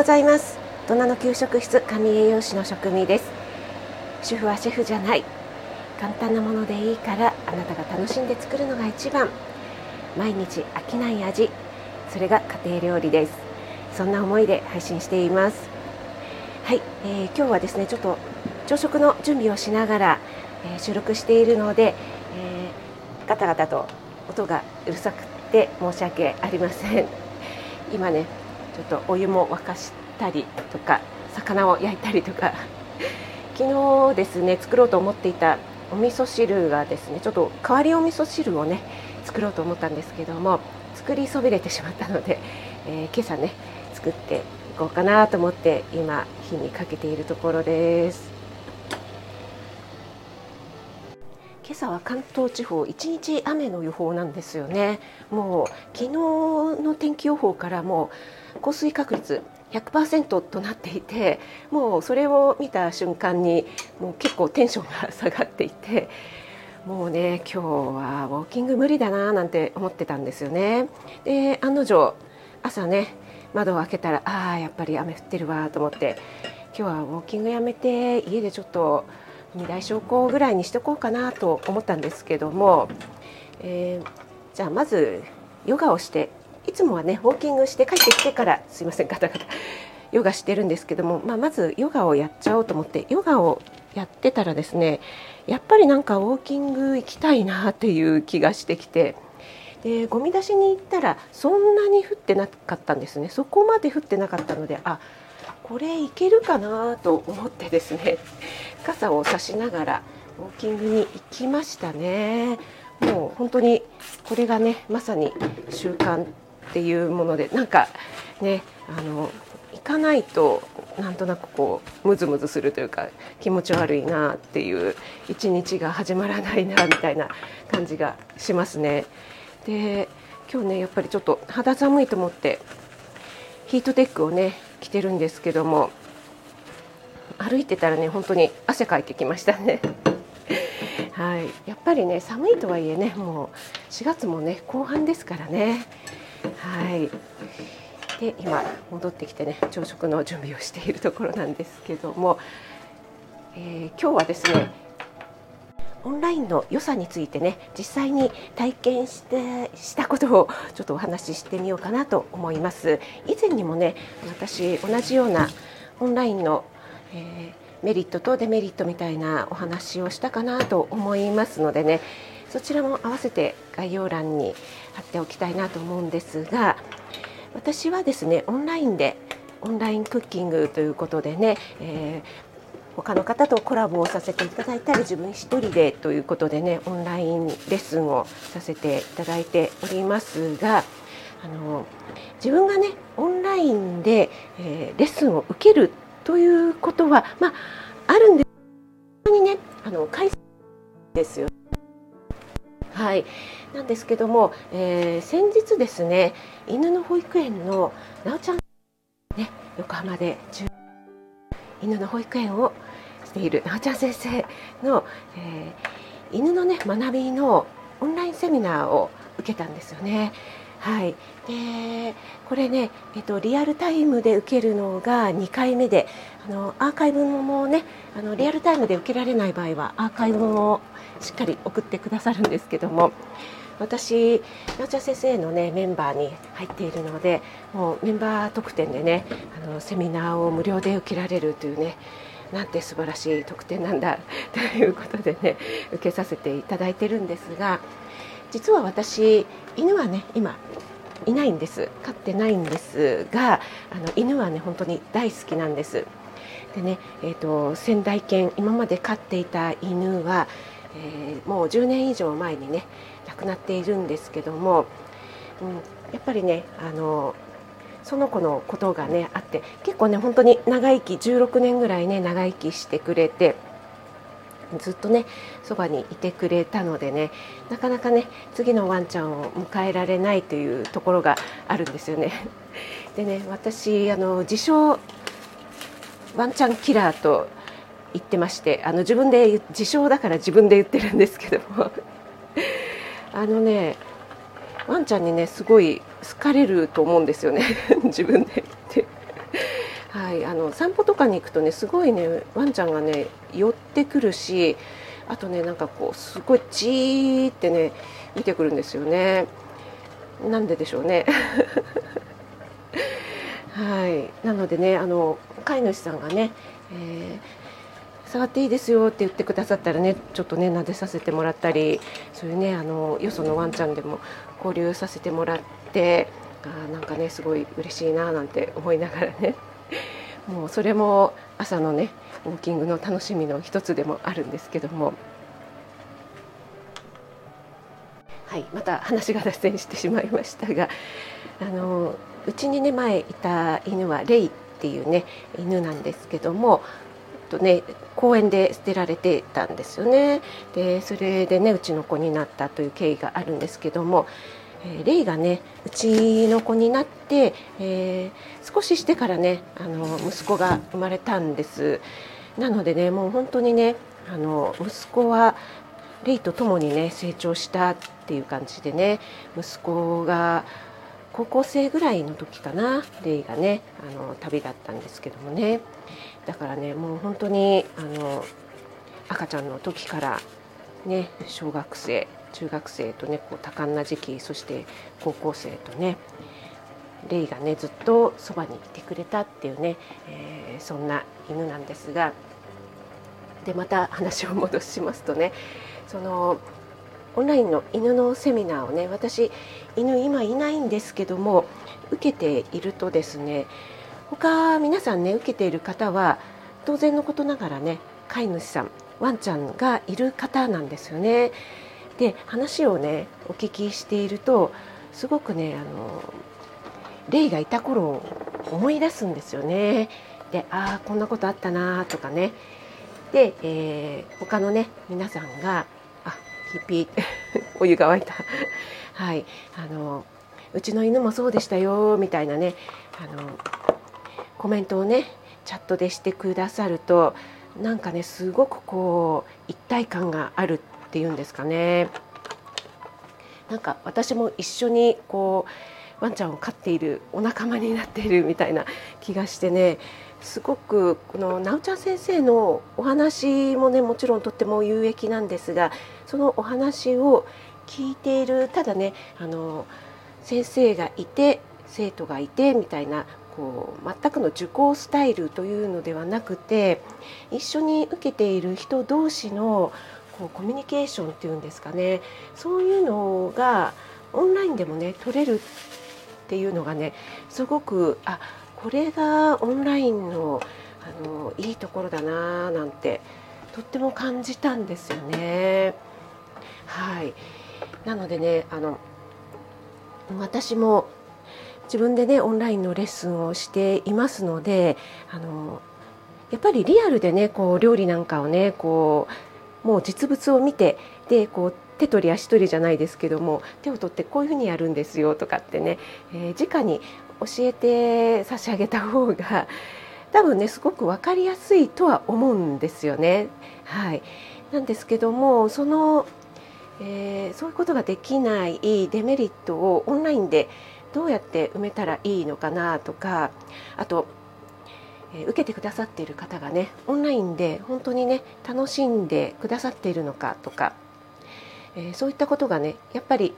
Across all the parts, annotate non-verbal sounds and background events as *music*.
ございます。大人の給食室神栄養士の職味です。主婦はシェフじゃない。簡単なものでいいからあなたが楽しんで作るのが一番。毎日飽きない味それが家庭料理です。そんな思いで配信しています。はい、えー、今日はですねちょっと朝食の準備をしながら、えー、収録しているので、えー、ガタガタと音がうるさくて申し訳ありません。今ねょっとお湯も沸かしたりとか魚を焼いたりとか。*laughs* 昨日ですね作ろうと思っていたお味噌汁がですねちょっと変わりお味噌汁をね作ろうと思ったんですけども作りそびれてしまったので、*laughs* えー、今朝ね作っていこうかなと思って今火にかけているところです。今朝は関東地方一日雨の予報なんですよねもう昨日の天気予報からもう降水確率100%となっていてもうそれを見た瞬間にもう結構テンションが下がっていてもうね今日はウォーキング無理だななんて思ってたんですよね。で案の定朝ね窓を開けたらああやっぱり雨降ってるわと思って今日はウォーキングやめて家でちょっと二大昇降ぐらいにしておこうかなと思ったんですけども、えー、じゃあまずヨガをしていつもはねウォーキングして帰ってきてからすいませんガタガタ *laughs* ヨガしてるんですけども、まあ、まずヨガをやっちゃおうと思ってヨガをやってたらですねやっぱりなんかウォーキング行きたいなっていう気がしてきてでゴミ出しに行ったらそんなに降ってなかったんですね。そこまで降ってなかったのであこれいけるかなと思ってですね *laughs* 傘を差しながらウォーキングに行きましたねもう本当にこれがねまさに習慣っていうものでなんかねあの行かないとなんとなくこうムズムズするというか気持ち悪いなっていう一日が始まらないなみたいな感じがしますね。で今日ねやっぱりちょっと肌寒いと思ってヒートテックをね着てるんですけども歩いてたらね本当に汗かいてきましたね。*laughs* はい、やっぱりね寒いとはいえねもう4月もね後半ですからね。はい。で今戻ってきてね朝食の準備をしているところなんですけども、えー、今日はですねオンラインの良さについてね実際に体験してしたことをちょっとお話ししてみようかなと思います。以前にもね私同じようなオンラインの、えー、メリットとデメリットみたいなお話をしたかなと思いますのでねそちらも合わせて概要欄に貼っておきたいなと思うんですが私はですねオンラインでオンラインクッキングということでね、えー、他の方とコラボをさせていただいたり自分一人でということでねオンラインレッスンをさせていただいておりますがあの自分がねオンラインで、えー、レッスンを受けるということは、まあ、あるんですにねあの開催ですよ。はい、なんですけども、えー、先日ですね犬の保育園のなおちゃん、ね、横浜で犬の保育園をしているなおちゃん先生の、えー、犬のね学びのオンラインセミナーを受けたんですよね。はい、でこれね、えっと、リアルタイムで受けるのが2回目であのアーカイブもねあのリアルタイムで受けられない場合はアーカイブもしっかり送ってくださるんですけども私なおちゃん先生のねメンバーに入っているのでもうメンバー特典でねあのセミナーを無料で受けられるというねなんて素晴らしい特典なんだ *laughs* ということでね受けさせていただいてるんですが実は私犬はね今いないんです。飼ってないんですがあの犬はね本当に大好きなんです。でね、えーと、仙台犬今まで飼っていた犬は、えー、もう10年以上前にね亡くなっているんですけども、うん、やっぱりねあのその子のことがねあって結構ね本当に長生き16年ぐらいね長生きしてくれてずっとねそばにいてくれたのでねなかなかね次のワンちゃんを迎えられないというところがあるんですよね。*laughs* でね私あの自称ワンちゃんキラーと言ってましてあの自分で自称だから自分で言ってるんですけども *laughs* あのねワンちゃんにねすごい好かれると思うんですよね。*laughs* 自分で言って。はい、あの散歩とかに行くとねすごいねワンちゃんがね寄ってくるしあとねなんかこうすごいじーってね見てくるんですよね。なんででしょうね。*laughs* はい。なのでねあの飼い主さんがね、えー、触っていいですよって言ってくださったらねちょっとね撫でさせてもらったりそういうねあのよそのワンちゃんでも交流させてもらってあなんかねすごい嬉しいななんて思いながらね *laughs* もうそれも朝のねウォーキングの楽しみの一つでもあるんですけども。はい、また話が脱線してしまいましたがあのうちにね前いた犬はレイっていうね犬なんですけどもとね公園で捨てられてたんですよねでそれでねうちの子になったという経緯があるんですけども、え、レイがねうちの子になって、えー、少ししてからねあの息子が生まれたんです。なのでねもう本当にねあの息子はレイと共にね成長したっていう感じでね息子が高校生ぐらいの時かなレイがねあの旅だったんですけどもね。だからねもう本当にあの赤ちゃんの時からね小学生中学生とねこう多感な時期そして高校生とねレイがねずっとそばにいてくれたっていうね、えー、そんな犬なんですがでまた話を戻しますとねそのオンラインの犬のセミナーをね私犬今いないんですけども受けているとですね他皆さんね受けている方は当然のことながらね飼い主さんワンちゃんがいる方なんですよね。で話をねお聞きしているとすごくねあのレイがいた頃を思い出すんですよね。でああこんなことあったなとかね。で、えー、他のね皆さんがあピーピー *laughs* お湯が沸いた。*laughs* はい。あのうちの犬もそうでしたよみたいなねあのコメントをねチャットでしてくださるとなんかねすごくこう一体感があるっていうんですかね。なんか私も一緒にこうワンちゃんを飼っているお仲間になっているみたいな気がしてね。すごくこのなおちゃん先生のお話もねもちろんとっても有益なんですがそのお話を聞いているただねあの先生がいて生徒がいてみたいなこう全くの受講スタイルというのではなくて一緒に受けている人同士のこうコミュニケーションっていうんですかねそういうのがオンラインでもね取れるっていうのがねすごくあこれがオンラインのあのいいところだななんてとっても感じたんですよね。はいなのでねあの私も自分でねオンラインのレッスンをしていますのであのやっぱりリアルでねこう料理なんかをねこうもう実物を見てでこう手取り足取りじゃないですけども手を取ってこういうふうにやるんですよとかってね、えー、直に教えて差し上げた方が *laughs* 多分ねすごく分かりやすいとは思うんですよね。はい、なんですけどもその、えー、そういうことができないデメリットをオンラインでどうやって埋めたらいいのかなとかあと、受けてくださっている方がねオンラインで本当にね楽しんでくださっているのかとか、えー、そういったことがねやっぱり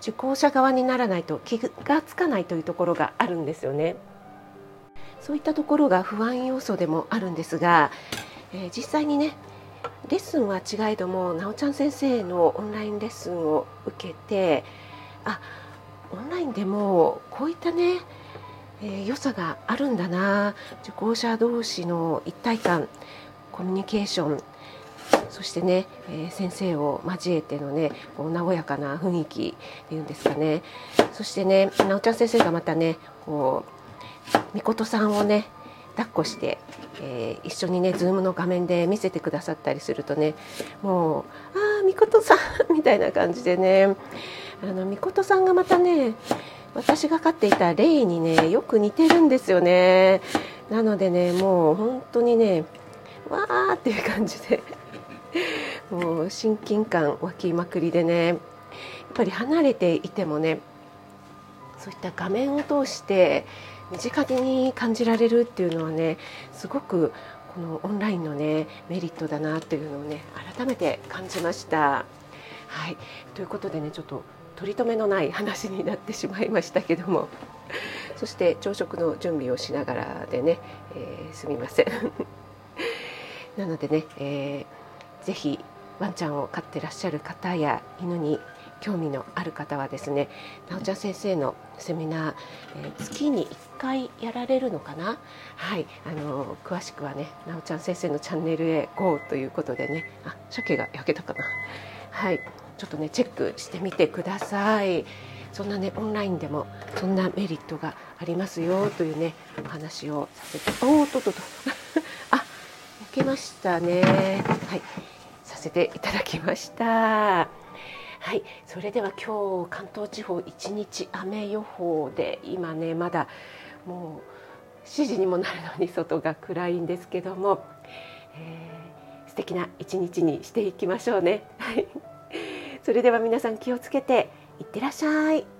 受講者側にならないと気がつかないというところがあるんですよね。そういったところが不安要素でもあるんですが、えー、実際にねレッスンは違えどもなおちゃん先生のオンラインレッスンを受けてあオンラインでもこういったね、えー、良さがあるんだな。受講者同士の一体感コミュニケーションそしてね、えー、先生を交えてのねこう和やかな雰囲気っていうんですかね。そしてねなおちゃん先生がまたねこうみことさんをね抱っこして、えー、一緒にね Zoom の画面で見せてくださったりするとねもう「ああみことさん」みたいな感じでねあのみことさんがまたね私が飼っていたレイにねよく似てるんですよねなのでねもう本当にねわーっていう感じで *laughs* もう親近感湧きまくりでねやっぱり離れていてもねそういった画面を通して身近に感じられるっていうのはねすごくこのオンラインのねメリットだなというのをね改めて感じました。はいということでねちょっと取り留めのない話になってしまいましたけども。*laughs* そして朝食の準備をしながらでね、えー、すみません。*laughs* なのでね、えー、ぜひワンちゃんを飼ってらっしゃる方や犬に興味のある方はですねなおちゃん先生のセミナー、えー、月に1回やられるのかな？はいあの詳しくはねなおちゃん先生のチャンネルへ GO ということでね。あ鮭が焼けたかな。はい。ちょっとねチェックしてみてください。そんなねオンラインでもそんなメリットがありますよというねお話をさせておっとっとと。*laughs* あ焼けましたね。はい。させていただきました。はい、それでは今日関東地方一日雨予報で今ねまだもう7時にもなるのに外が暗いんですけども、えー、素敵な一日にしていきましょうね。はい、それでは皆さん気をつけていってらっしゃい。